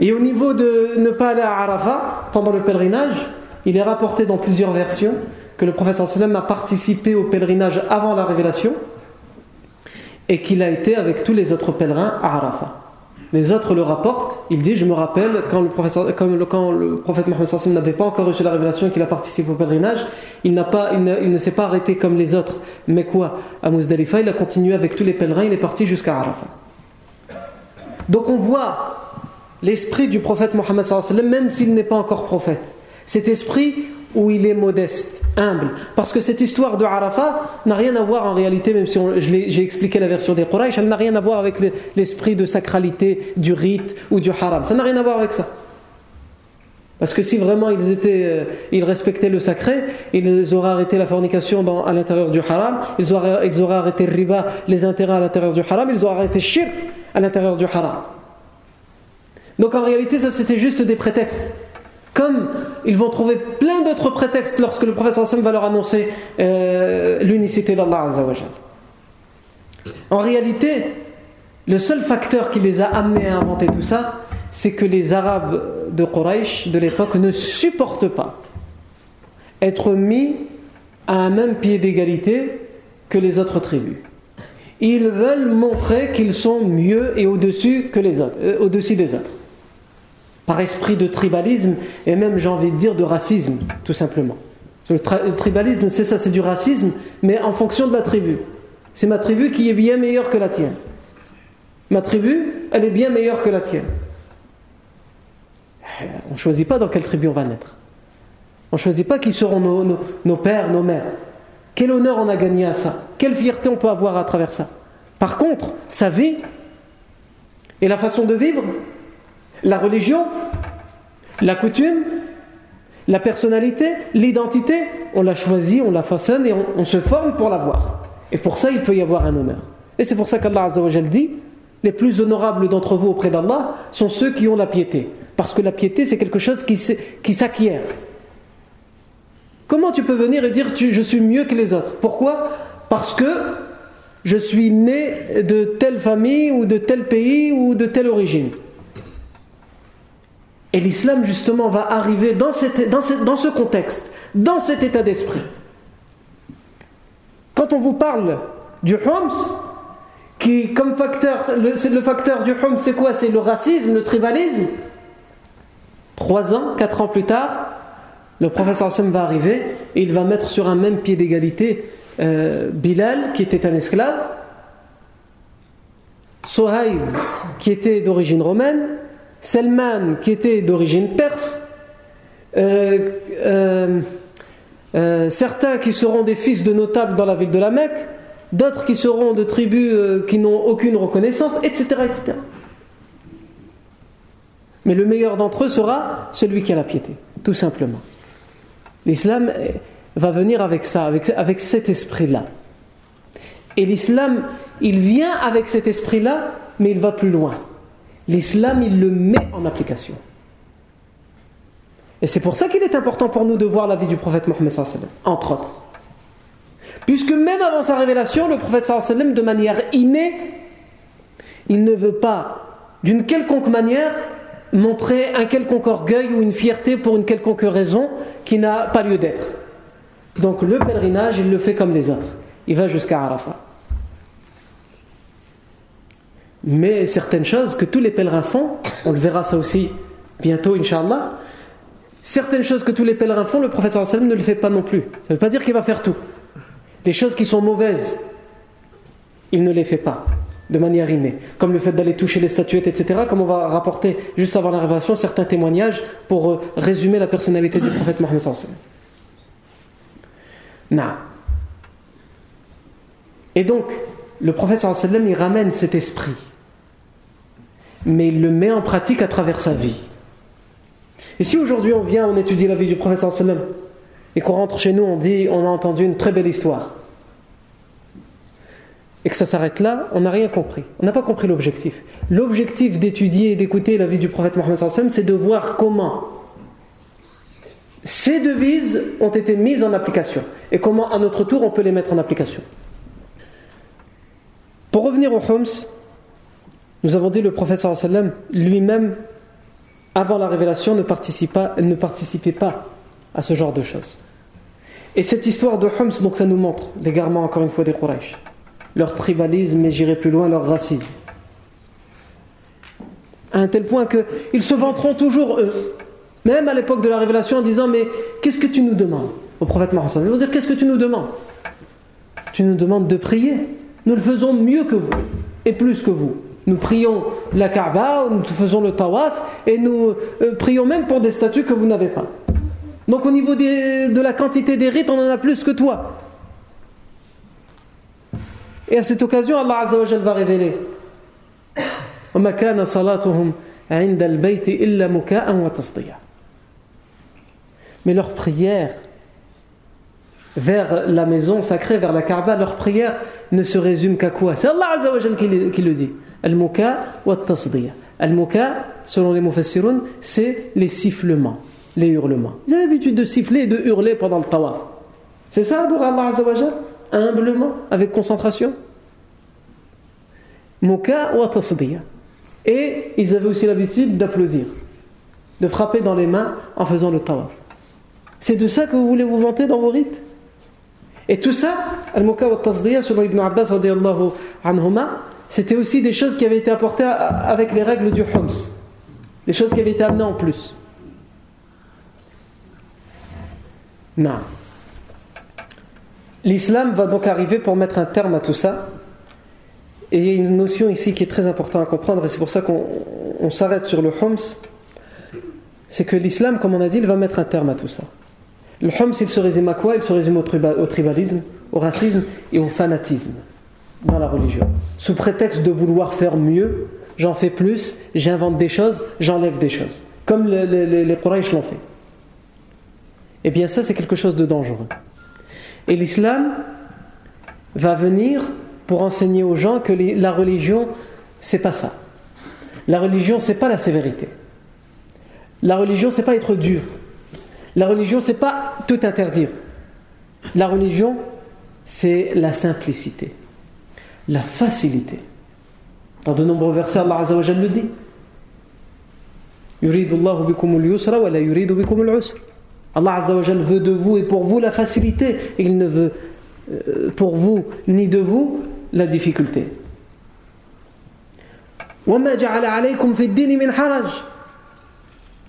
Et au niveau de ne pas aller à Arafat pendant le pèlerinage, il est rapporté dans plusieurs versions que le prophète sallam a participé au pèlerinage avant la révélation et qu'il a été avec tous les autres pèlerins à Arafat. Les autres le rapportent, il dit Je me rappelle quand le prophète, quand le prophète Mohammed n'avait pas encore reçu la révélation et qu'il a participé au pèlerinage, il, pas, il ne, s'est pas arrêté comme les autres, mais quoi? À Muzdalifa, il a continué avec tous les pèlerins, il est parti jusqu'à Arafat. Donc on voit l'esprit du prophète Mohammed même s'il n'est pas encore prophète. Cet esprit où il est modeste, humble. Parce que cette histoire de Arafat n'a rien à voir en réalité, même si j'ai expliqué la version des Quraysh, elle n'a rien à voir avec l'esprit de sacralité du rite ou du haram. Ça n'a rien à voir avec ça. Parce que si vraiment ils, étaient, euh, ils respectaient le sacré, ils auraient arrêté la fornication à l'intérieur du haram, ils auraient, ils auraient arrêté le riba, les intérêts à l'intérieur du haram, ils auraient arrêté shirk à l'intérieur du haram. Donc en réalité, ça c'était juste des prétextes. Comme ils vont trouver plein d'autres prétextes lorsque le prophète sallam va leur annoncer euh, l'unicité d'Allah Azzawajal. En réalité, le seul facteur qui les a amenés à inventer tout ça, c'est que les Arabes de Quraysh de l'époque ne supportent pas être mis à un même pied d'égalité que les autres tribus. Ils veulent montrer qu'ils sont mieux et au-dessus que les autres, euh, au-dessus des autres. Par esprit de tribalisme et même, j'ai envie de dire, de racisme, tout simplement. Le, tribalisme, c'est ça, c'est du racisme, mais en fonction de la tribu. C'est ma tribu qui est bien meilleure que la tienne. Ma tribu, elle est bien meilleure que la tienne. On ne choisit pas dans quelle tribu on va naître. On ne choisit pas qui seront nos, pères, nos mères. Quel honneur on a gagné à ça Quelle fierté on peut avoir à travers ça Par contre, sa vie et la façon de vivre, la religion, la coutume, la personnalité, l'identité, on la choisit, on la façonne et on, se forme pour l'avoir. Et pour ça, il peut y avoir un honneur. Et c'est pour ça qu'Allah dit les plus honorables d'entre vous auprès d'Allah sont ceux qui ont la piété. Parce que la piété, c'est quelque chose qui s'acquiert. Comment tu peux venir et dire je suis mieux que les autres? Pourquoi? Parce que je suis né de telle famille ou de tel pays ou de telle origine. Et l'islam, justement, va arriver dans, ce contexte, dans cet état d'esprit. Quand on vous parle du Homs, qui, comme facteur, le, le facteur du Homs, c'est quoi? C'est le racisme, le tribalisme. Trois ans, quatre ans plus tard, le professeur Hassan va arriver et il va mettre sur un même pied d'égalité euh, Bilal, qui était un esclave, Sohaib, qui était d'origine romaine, Selman, qui était d'origine perse, euh, euh, certains qui seront des fils de notables dans la ville de la Mecque, d'autres qui seront de tribus qui n'ont aucune reconnaissance, etc., etc. Mais le meilleur d'entre eux sera celui qui a la piété, tout simplement. L'islam va venir avec ça, avec, avec cet esprit-là. Et l'islam, il vient avec cet esprit-là, mais il va plus loin. L'islam, il le met en application. Et c'est pour ça qu'il est important pour nous de voir la vie du prophète Mohammed, entre autres. Puisque même avant sa révélation, le prophète, de manière innée, il ne veut pas, d'une quelconque manière, montrer un quelconque orgueil ou une fierté pour une quelconque raison qui n'a pas lieu d'être. Donc le pèlerinage, il le fait comme les autres. Il va jusqu'à Arafat. Mais certaines choses que tous les pèlerins font, on le verra ça aussi bientôt, Inch'Allah, certaines choses que tous les pèlerins font, le professeur sallam ne le fait pas non plus. Ça ne veut pas dire qu'il va faire tout. Les choses qui sont mauvaises, il ne les fait pas de manière innée, comme le fait d'aller toucher les statuettes, etc., comme on va rapporter juste avant la révélation certains témoignages pour euh, résumer la personnalité du prophète Mohammed Na. Et donc, le prophète sallam, il ramène cet esprit, mais il le met en pratique à travers sa vie. Et si aujourd'hui on vient, on étudie la vie du prophète sallam, et qu'on rentre chez nous, on dit, on a entendu une très belle histoire, et que ça s'arrête là, on n'a rien compris. On n'a pas compris l'objectif. L'objectif d'étudier et d'écouter la vie du prophète Mohammed c'est de voir comment ces devises ont été mises en application et comment à notre tour on peut les mettre en application. Pour revenir au Homs, nous avons dit le prophète lui-même, avant la révélation, ne, ne participait pas à ce genre de choses. Et cette histoire de Homs, donc ça nous montre l'égarement encore une fois des Quraysh leur tribalisme et j'irai plus loin, leur racisme. À un tel point qu'ils se vanteront toujours, eux, même à l'époque de la révélation, en disant Mais qu'est-ce que tu nous demandes Au prophète Mohammed, ils vont dire Qu'est-ce que tu nous demandes? Tu nous demandes de prier. Nous le faisons mieux que vous et plus que vous. Nous prions la Kaaba, nous faisons le tawaf et nous euh, prions même pour des statues que vous n'avez pas. Donc au niveau de la quantité des rites, on en a plus que toi. Et à cette occasion, Allah va révéler Mais leur prière vers la maison sacrée, vers la Kaaba, leur prière ne se résume qu'à quoi? C'est Allah Azzawajal qui, le dit. Al-muka wa tasdiya. Al-muka, selon les mufassirun, c'est les sifflements, les hurlements. Ils avaient l'habitude de siffler et de hurler pendant le tawaf. C'est ça pour Allah Azzawajal humblement, avec concentration? Muka ou tasdiya. Et ils avaient aussi l'habitude d'applaudir, de frapper dans les mains en faisant le tawaf. C'est de ça que vous voulez vous vanter dans vos rites? Et tout ça, Al-Muka selon Ibn Abbas, c'était aussi des choses qui avaient été apportées avec les règles du Homs. Des choses qui avaient été amenées en plus. Non. L'islam va donc arriver pour mettre un terme à tout ça. Et il y a une notion ici qui est très importante à comprendre, et c'est pour ça qu'on s'arrête sur le Homs. C'est que l'islam, comme on a dit, il va mettre un terme à tout ça. Le Homs, il se résume à quoi? Il se résume au, tribalisme, au racisme et au fanatisme dans la religion. Sous prétexte de vouloir faire mieux, j'en fais plus, j'invente des choses, j'enlève des choses. Comme les, les, l'ont fait. Eh bien, ça, c'est quelque chose de dangereux. Et l'islam va venir pour enseigner aux gens que la religion, c'est pas ça. La religion, c'est pas la sévérité. La religion, c'est pas être dur. La religion, c'est pas tout interdire. La religion, c'est la simplicité, la facilité. Dans de nombreux versets, Allah Azza le dit. Allah Azza veut de vous et pour vous la facilité. Il ne veut euh, pour vous ni de vous la difficulté.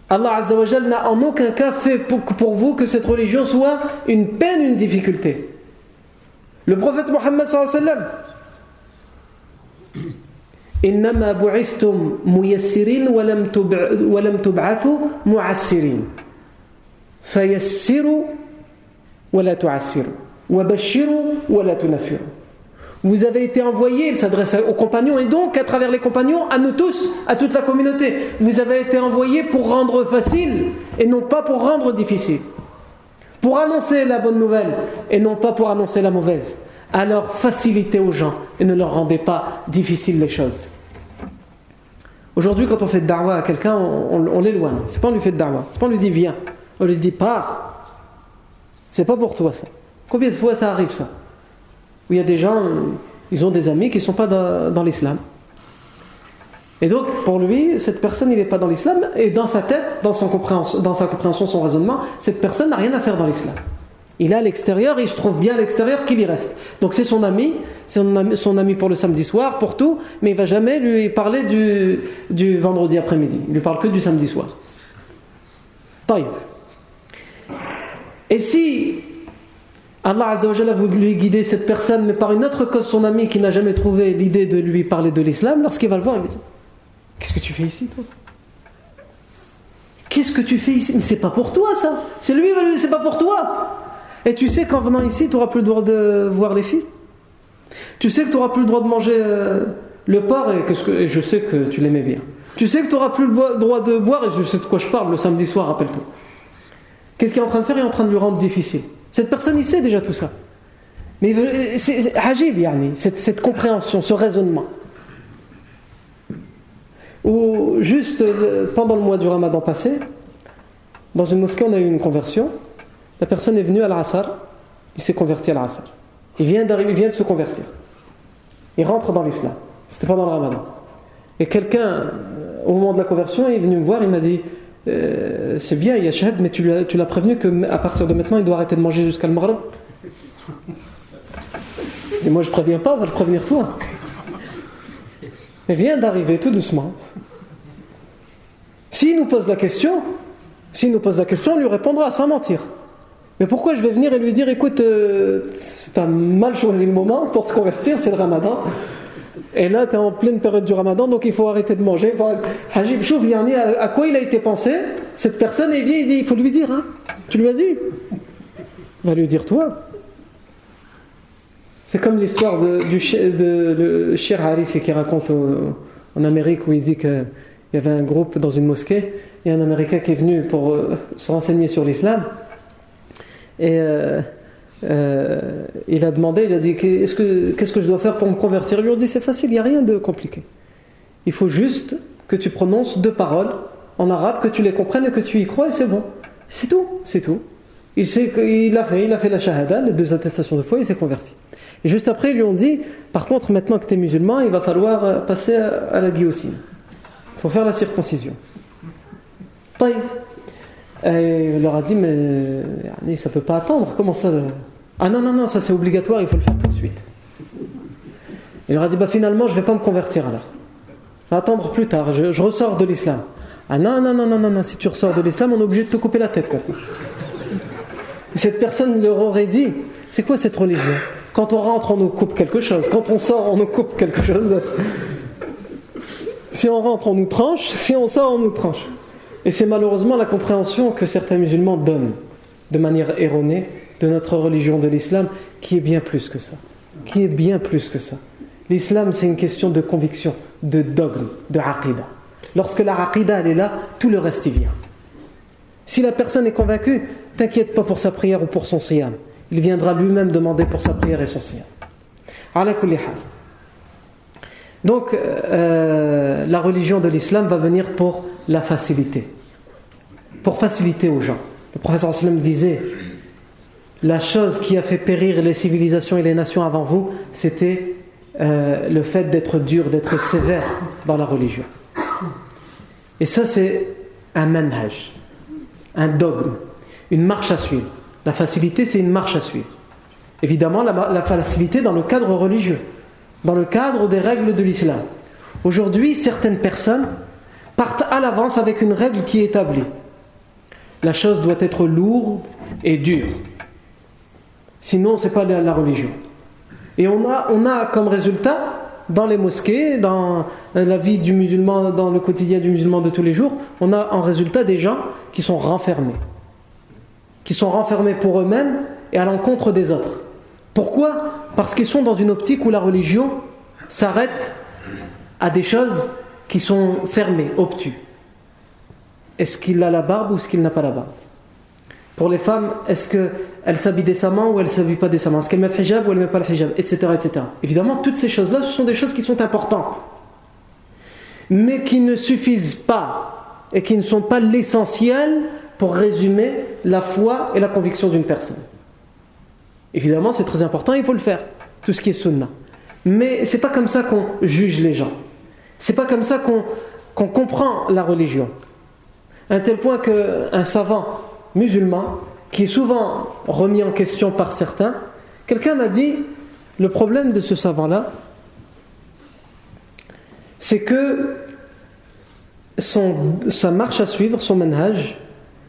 Allah Azza wa n'a en aucun cas fait pour, vous que cette religion soit une peine, une difficulté. Le prophète Mohammed sallallahu alayhi wa sallam إنما بعثتم ميسرين ولم تبعثوا معسرين فيسروا ولا تعسروا وبشروا ولا تنفروا Vous avez été envoyés, il s'adresse aux compagnons, et donc à travers les compagnons, à nous tous, à toute la communauté. Vous avez été envoyés pour rendre facile et non pas pour rendre difficile. Pour annoncer la bonne nouvelle et non pas pour annoncer la mauvaise. Alors facilitez aux gens et ne leur rendez pas difficiles les choses. Aujourd'hui, quand on fait de darwa à quelqu'un, on, l'éloigne. C'est pas on lui fait de darwa, c'est pas on lui dit viens. On lui dit pars. C'est pas pour toi ça. Combien de fois ça arrive ça? Où il y a des gens, ils ont des amis qui ne sont pas dans, l'islam. Et donc, pour lui, cette personne, il n'est pas dans l'islam, et dans sa tête, dans, son compréhension, dans sa compréhension, son raisonnement, cette personne n'a rien à faire dans l'islam. Il est à l'extérieur, il se trouve bien à l'extérieur qu'il y reste. Donc c'est son ami, c'est son ami, pour le samedi soir, pour tout, mais il va jamais lui parler du, du vendredi après-midi. Il lui parle que du samedi soir. Taïb. Et si Allah a voulu guider cette personne, mais par une autre cause, son ami qui n'a jamais trouvé l'idée de lui parler de l'islam, lorsqu'il va le voir, il va Qu'est-ce que tu fais ici, toi? Qu'est-ce que tu fais ici? Mais c'est pas pour toi, ça C'est lui, c'est pas pour toi Et tu sais qu'en venant ici, tu n'auras plus le droit de voir les filles? Tu sais que tu n'auras plus le droit de manger euh, le porc, et, que, et je sais que tu l'aimais bien. Tu sais que tu n'auras plus le droit de boire, et je sais de quoi je parle le samedi soir, rappelle-toi. Qu'est-ce qu'il est en train de faire? Il est en train de lui rendre difficile. Cette personne, il sait déjà tout ça. Mais c'est hajib, yani, cette, cette compréhension, ce raisonnement. Ou juste euh, pendant le mois du ramadan passé, dans une mosquée, on a eu une conversion. La personne est venue à l'Assar, il s'est converti à l'Assar. Il vient d'arriver, il vient de se convertir. Il rentre dans l'islam. C'était pendant le ramadan. Et quelqu'un, euh, au moment de la conversion, est venu me voir, il m'a dit euh, c'est bien, il y a Shahad, mais tu l'as prévenu qu'à partir de maintenant, il doit arrêter de manger jusqu'à le Maghreb. Et moi, je préviens pas, on va le prévenir toi. Il vient d'arriver tout doucement. S'il nous pose la question, s'il nous pose la question, on lui répondra sans mentir. Mais pourquoi je vais venir et lui dire écoute, euh, tu as mal choisi le moment pour te convertir, c'est le ramadan. Et là, tu es en pleine période du ramadan, donc il faut arrêter de manger. Hajib Chouf, à quoi il a été pensé Cette personne, il vient, il dit il faut lui dire. Hein. Tu lui as dit Va lui dire toi. C'est comme l'histoire de, du de, Cher Arif qui raconte en Amérique où il dit qu'il y avait un groupe dans une mosquée et un Américain qui est venu pour euh, se renseigner sur l'islam. Et. Euh, euh, il a demandé, il a dit qu'est-ce que, que je dois faire pour me convertir? Il lui a dit c'est facile, il n'y a rien de compliqué. Il faut juste que tu prononces deux paroles en arabe, que tu les comprennes et que tu y crois et c'est bon. C'est tout, c'est tout. Il, qu'il a fait, il a fait la shahada, les deux attestations de foi, il s'est converti. Et juste après, ils lui ont dit par contre, maintenant que tu es musulman, il va falloir passer à la guillotine. Il faut faire la circoncision. Et il leur a dit, mais ça ne peut pas attendre. Comment ça Ah non, non, non, ça c'est obligatoire, il faut le faire tout de suite. Il leur a dit, bah finalement, je ne vais pas me convertir alors. Je vais attendre plus tard, je, ressors de l'islam. Ah non, non, non, non, non, si tu ressors de l'islam, on est obligé de te couper la tête cette personne leur aurait dit, c'est quoi cette religion? Quand on rentre, on nous coupe quelque chose. Quand on sort, on nous coupe quelque chose d'autre. Si on rentre, on nous tranche. Si on sort, on nous tranche. Et c'est malheureusement la compréhension que certains musulmans donnent de manière erronée de notre religion de l'islam, qui est bien plus que ça. Qui est bien plus que ça. L'islam, c'est une question de conviction, de dogme, de aqidah. Lorsque la aqidah, elle est là, tout le reste y vient. Si la personne est convaincue, t'inquiète pas pour sa prière ou pour son siyam. Il viendra lui-même demander pour sa prière et son siyam. Donc, euh, la religion de l'islam va venir pour la facilité. Pour faciliter aux gens. Le professeur sallam disait La chose qui a fait périr les civilisations et les nations avant vous, c'était euh, le fait d'être dur, d'être sévère dans la religion. Et ça, c'est un manhaj un dogme, une marche à suivre. La facilité, c'est une marche à suivre. Évidemment, la, facilité dans le cadre religieux, dans le cadre des règles de l'islam. Aujourd'hui, certaines personnes partent à l'avance avec une règle qui est établie. La chose doit être lourde et dure. Sinon, ce n'est pas la, religion. Et on a, on a comme résultat dans les mosquées, dans la vie du musulman, dans le quotidien du musulman de tous les jours, on a en résultat des gens qui sont renfermés. Qui sont renfermés pour eux-mêmes et à l'encontre des autres. Pourquoi? Parce qu'ils sont dans une optique où la religion s'arrête à des choses qui sont fermées, obtus. Est-ce qu'il a la barbe ou est-ce qu'il n'a pas la barbe? Pour les femmes, est-ce qu'elles s'habillent décemment ou elles ne s'habillent pas décemment? Est-ce qu'elles mettent le hijab ou elles ne mettent pas le hijab? Etc. etc. Évidemment, toutes ces choses-là, ce sont des choses qui sont importantes. Mais qui ne suffisent pas et qui ne sont pas l'essentiel pour résumer la foi et la conviction d'une personne. Évidemment, c'est très important, il faut le faire, tout ce qui est sunna. Mais c'est pas comme ça qu'on juge les gens. C'est pas comme ça qu'on comprend la religion. Un tel point qu'un savant musulman, qui est souvent remis en question par certains, quelqu'un m'a dit, le problème de ce savant-là, c'est que son, sa marche à suivre, son manhaj,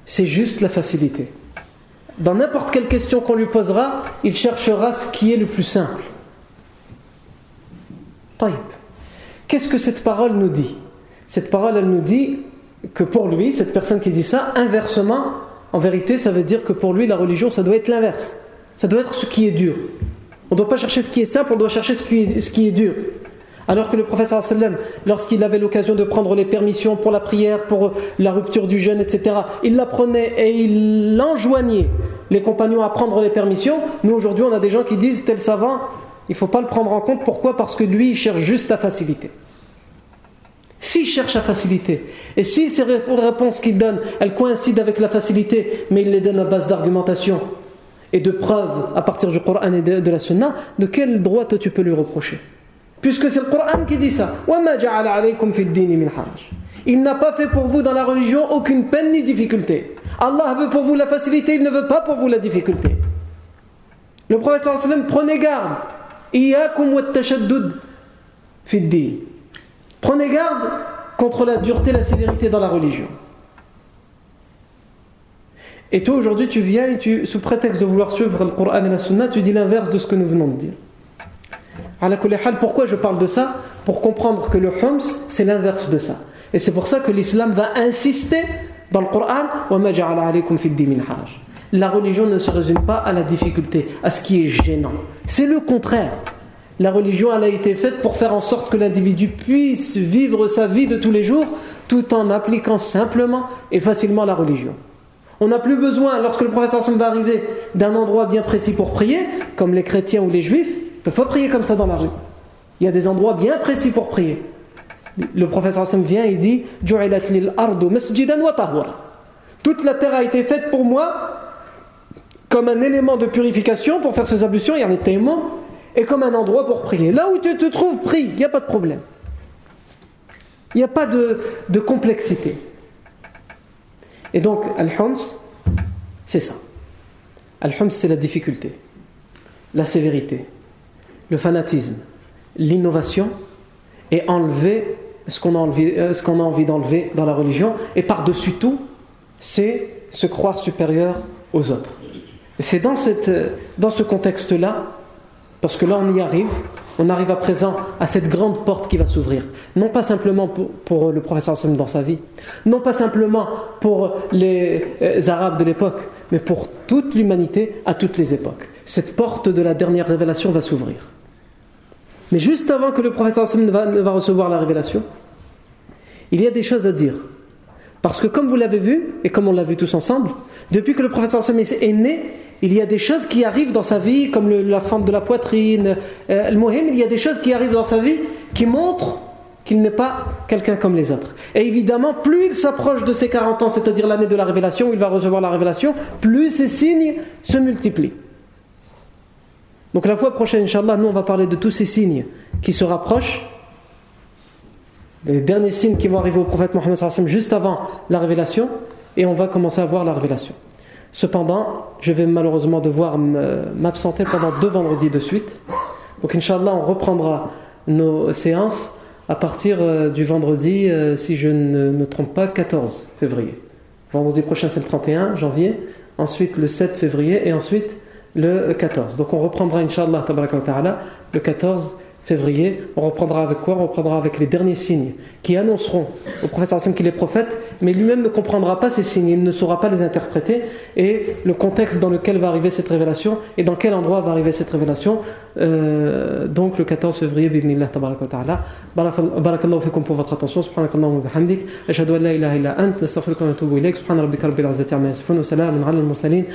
c'est juste la facilité. Dans n'importe quelle question qu'on lui posera, il cherchera ce qui est le plus simple. Qu'est-ce que cette parole nous dit? Cette parole, elle nous dit que pour lui, cette personne qui dit ça, inversement, en vérité, ça veut dire que pour lui, la religion, ça doit être l'inverse. Ça doit être ce qui est dur. On ne doit pas chercher ce qui est simple, on doit chercher ce qui est, dur. Alors que le professeur sallam, lorsqu'il avait l'occasion de prendre les permissions pour la prière, pour la rupture du jeûne, etc., il la prenait et il enjoignait les compagnons à prendre les permissions. Nous, aujourd'hui, on a des gens qui disent tel savant, il ne faut pas le prendre en compte. Pourquoi? Parce que lui, il cherche juste la facilité. S'il cherche la facilité, et si ces réponses qu'il donne, elles coïncident avec la facilité, mais il les donne à base d'argumentation et de preuves à partir du Coran et de la Sunna, de quel droit tu peux lui reprocher? Puisque c'est le Coran qui dit ça. Il n'a pas fait pour vous dans la religion aucune peine ni difficulté. Allah veut pour vous la facilité, il ne veut pas pour vous la difficulté. Le prophète sallam prenez garde. Prenez garde contre la dureté, la sévérité dans la religion. Et toi aujourd'hui tu viens et tu, sous prétexte de vouloir suivre le Coran et la Sunna, tu dis l'inverse de ce que nous venons de dire. Pourquoi je parle de ça? Pour comprendre que le Hums, c'est l'inverse de ça. Et c'est pour ça que l'islam va insister dans le Coran La religion ne se résume pas à la difficulté, à ce qui est gênant. C'est le contraire. La religion, elle a été faite pour faire en sorte que l'individu puisse vivre sa vie de tous les jours tout en appliquant simplement et facilement la religion. On n'a plus besoin, lorsque le prophète va arriver, d'un endroit bien précis pour prier, comme les chrétiens ou les juifs, il faut prier comme ça dans la rue. Il y a des endroits bien précis pour prier. Le prophète vient et dit Toute la terre a été faite pour moi comme un élément de purification pour faire ses ablutions. Il y en tellement et comme un endroit pour prier. Là où tu te trouves, prie, il n'y a pas de problème. Il n'y a pas de, complexité. Et donc, Al-Homs, c'est ça. Al-Homs, c'est la difficulté, la sévérité, le fanatisme, l'innovation et enlever ce qu'on a, euh, envie d'enlever dans la religion. Et par-dessus tout, c'est se croire supérieur aux autres. C'est dans, cette, dans ce contexte-là, parce que là on y arrive, on arrive à présent à cette grande porte qui va s'ouvrir. Non pas simplement pour, le professeur Hassan dans sa vie, non pas simplement pour les, euh, Arabes de l'époque, mais pour toute l'humanité à toutes les époques. Cette porte de la dernière révélation va s'ouvrir. Mais juste avant que le professeur Hassan ne va, ne va recevoir la révélation, il y a des choses à dire. Parce que comme vous l'avez vu, et comme on l'a vu tous ensemble, depuis que le professeur Hassan est né, il y a des choses qui arrivent dans sa vie, comme la fente de la poitrine, euh, le mohim, il y a des choses qui arrivent dans sa vie qui montrent qu'il n'est pas quelqu'un comme les autres. Et évidemment, plus il s'approche de ses 40 ans, c'est-à-dire l'année de la révélation, où il va recevoir la révélation, plus ces signes se multiplient. Donc la fois prochaine, Inch'Allah, nous on va parler de tous ces signes qui se rapprochent, les derniers signes qui vont arriver au prophète Mohammed juste avant la révélation, et on va commencer à voir la révélation. Cependant, je vais malheureusement devoir m'absenter pendant deux vendredis de suite. Donc, Inch'Allah, on reprendra nos séances à partir euh, du vendredi, euh, si je ne me trompe pas, 14 février. Vendredi prochain, c'est le 31 janvier. Ensuite, le 7 février. Et ensuite, le 14. Donc, on reprendra, Inch'Allah, le 14 février, on reprendra avec quoi? On reprendra avec les derniers signes qui annonceront au prophète Hassan qu'il est prophète, mais lui-même ne comprendra pas ces signes, il ne saura pas les interpréter, et le contexte dans lequel va arriver cette révélation, et dans quel endroit va arriver cette révélation, euh, donc le 14 février, bidnillah tabaraka ta'ala. Barakallahu fikum pour votre attention, subhanakallahu wa ashhadu an la ilaha illa ant, nastaghfiruka wa natubu ilayk, subhana rabbika rabbil izzati yasifun, wa ala al-mursalin.